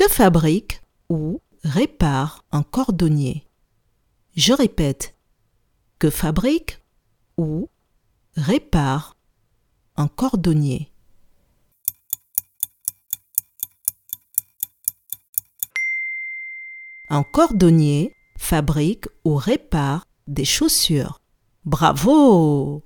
Que fabrique ou répare un cordonnier Je répète. Que fabrique ou répare un cordonnier Un cordonnier fabrique ou répare des chaussures. Bravo